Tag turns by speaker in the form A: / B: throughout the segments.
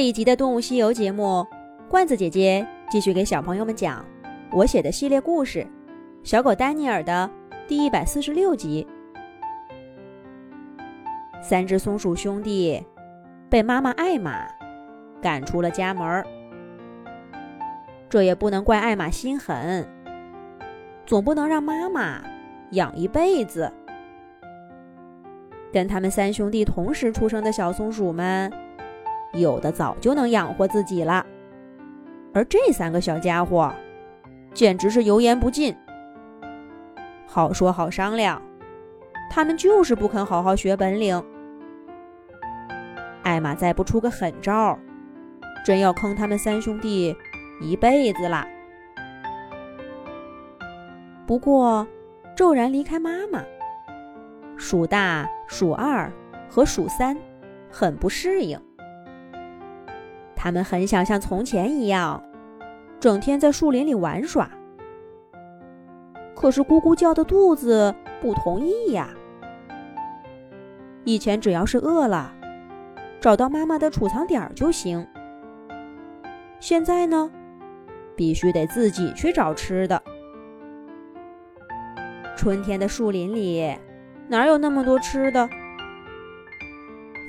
A: 这一集的《动物西游》节目，罐子姐姐继续给小朋友们讲我写的系列故事《小狗丹尼尔》的第一百四十六集。三只松鼠兄弟被妈妈艾玛赶出了家门这也不能怪艾玛心狠，总不能让妈妈养一辈子。跟他们三兄弟同时出生的小松鼠们。有的早就能养活自己了，而这三个小家伙，简直是油盐不进。好说好商量，他们就是不肯好好学本领。艾玛再不出个狠招，真要坑他们三兄弟一辈子啦。不过，骤然离开妈妈，鼠大、鼠二和鼠三很不适应。他们很想像从前一样，整天在树林里玩耍。可是咕咕叫的肚子不同意呀。以前只要是饿了，找到妈妈的储藏点就行。现在呢，必须得自己去找吃的。春天的树林里，哪有那么多吃的？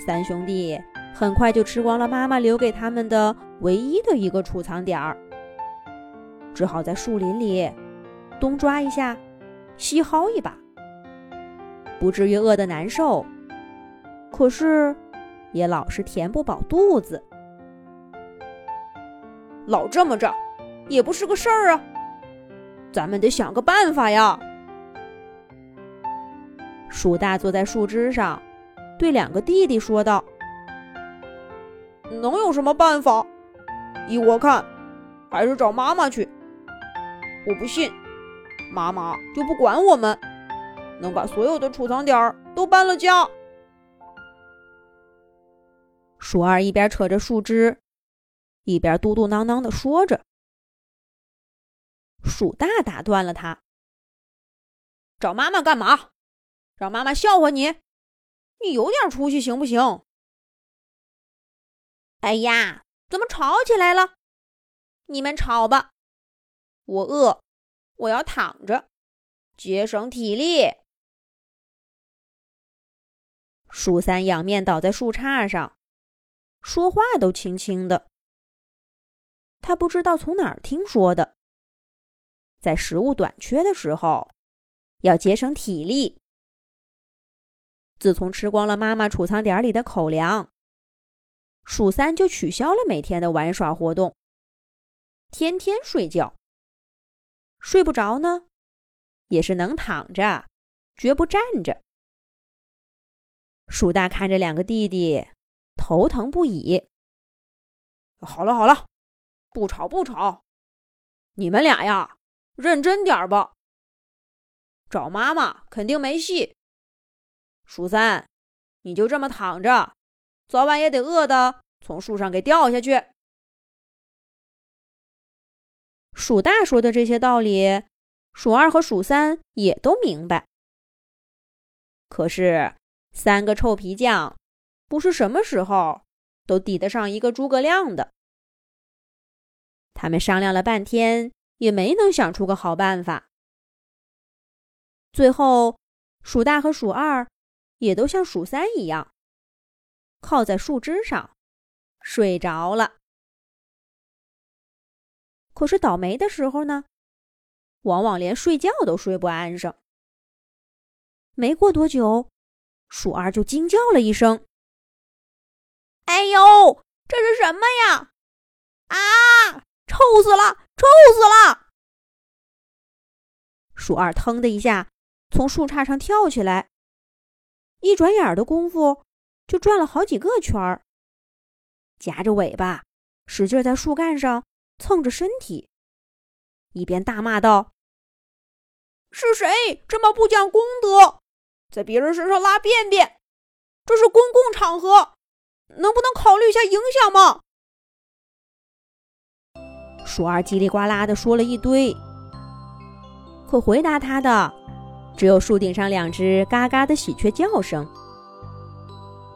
A: 三兄弟。很快就吃光了妈妈留给他们的唯一的一个储藏点儿，只好在树林里东抓一下，西薅一把，不至于饿得难受，可是也老是填不饱肚子。
B: 老这么着也不是个事儿啊，咱们得想个办法呀。
A: 鼠大坐在树枝上，对两个弟弟说道。
B: 能有什么办法？依我看，还是找妈妈去。我不信，妈妈就不管我们，能把所有的储藏点都搬了家。
A: 鼠二一边扯着树枝，一边嘟嘟囔囔的说着。鼠大打断了他：“
B: 找妈妈干嘛？让妈妈笑话你？你有点出息行不行？”
C: 哎呀，怎么吵起来了？你们吵吧，我饿，我要躺着，节省体力。
A: 鼠三仰面倒在树杈上，说话都轻轻的。他不知道从哪儿听说的，在食物短缺的时候要节省体力。自从吃光了妈妈储藏点里的口粮。鼠三就取消了每天的玩耍活动，天天睡觉。睡不着呢，也是能躺着，绝不站着。鼠大看着两个弟弟，头疼不已。
B: 好了好了，不吵不吵，你们俩呀，认真点吧。找妈妈肯定没戏。鼠三，你就这么躺着。早晚也得饿的从树上给掉下去。
A: 鼠大说的这些道理，鼠二和鼠三也都明白。可是三个臭皮匠，不是什么时候都抵得上一个诸葛亮的。他们商量了半天，也没能想出个好办法。最后，鼠大和鼠二也都像鼠三一样。靠在树枝上，睡着了。可是倒霉的时候呢，往往连睡觉都睡不安生。没过多久，鼠二就惊叫了一声：“
C: 哎呦，这是什么呀？啊，臭死了，臭死了！”
A: 鼠二腾的一下从树杈上跳起来，一转眼的功夫。就转了好几个圈儿，夹着尾巴，使劲在树干上蹭着身体，一边大骂道：“
B: 是谁这么不讲公德，在别人身上拉便便？这是公共场合，能不能考虑一下影响吗？”
A: 鼠儿叽里呱啦的说了一堆，可回答他的只有树顶上两只嘎嘎的喜鹊叫声。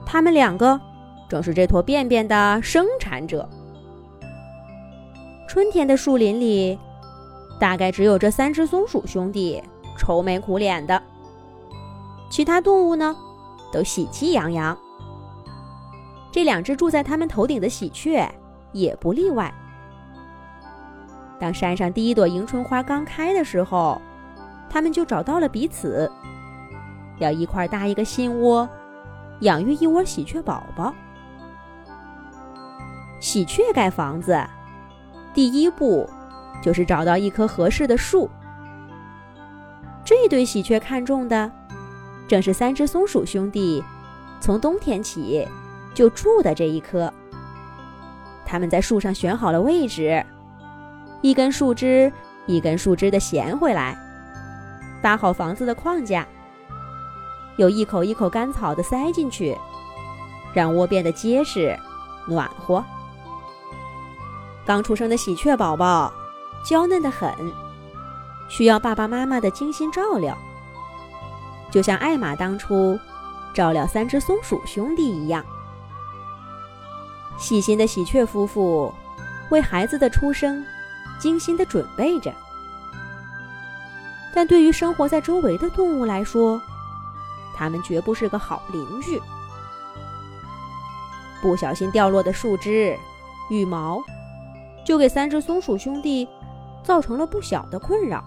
A: 他们两个正是这坨便便的生产者。春天的树林里，大概只有这三只松鼠兄弟愁眉苦脸的，其他动物呢，都喜气洋洋。这两只住在他们头顶的喜鹊也不例外。当山上第一朵迎春花刚开的时候，他们就找到了彼此，要一块搭一个新窝，养育一窝喜鹊宝宝。喜鹊盖房子。第一步，就是找到一棵合适的树。这对喜鹊看中的，正是三只松鼠兄弟从冬天起就住的这一棵。他们在树上选好了位置，一根树枝一根树枝的衔回来，搭好房子的框架，又一口一口干草的塞进去，让窝变得结实、暖和。刚出生的喜鹊宝宝，娇嫩的很，需要爸爸妈妈的精心照料，就像艾玛当初照料三只松鼠兄弟一样。细心的喜鹊夫妇为孩子的出生精心的准备着，但对于生活在周围的动物来说，他们绝不是个好邻居。不小心掉落的树枝、羽毛。就给三只松鼠兄弟造成了不小的困扰，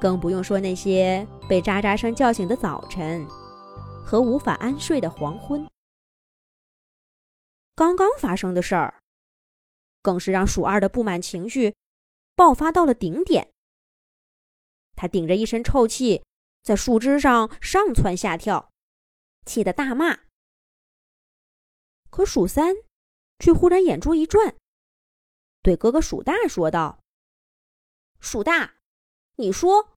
A: 更不用说那些被喳喳声叫醒的早晨和无法安睡的黄昏。刚刚发生的事儿，更是让鼠二的不满情绪爆发到了顶点。他顶着一身臭气，在树枝上上蹿下跳，气得大骂。可鼠三却忽然眼珠一转。对哥哥鼠大说道：“鼠大，你说，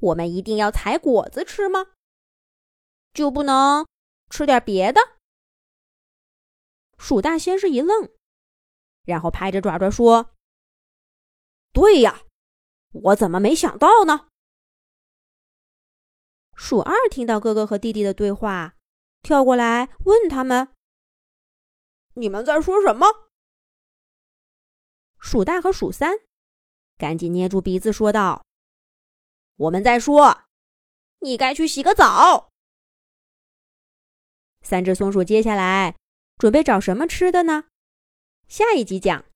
A: 我们一定要采果子吃吗？就不能吃点别的？”鼠大先是一愣，然后拍着爪爪说：“对呀，我怎么没想到呢？”鼠二听到哥哥和弟弟的对话，跳过来问他们：“
B: 你们在说什么？”
A: 鼠大和鼠三赶紧捏住鼻子说道：“我们在说，你该去洗个澡。”三只松鼠接下来准备找什么吃的呢？下一集讲。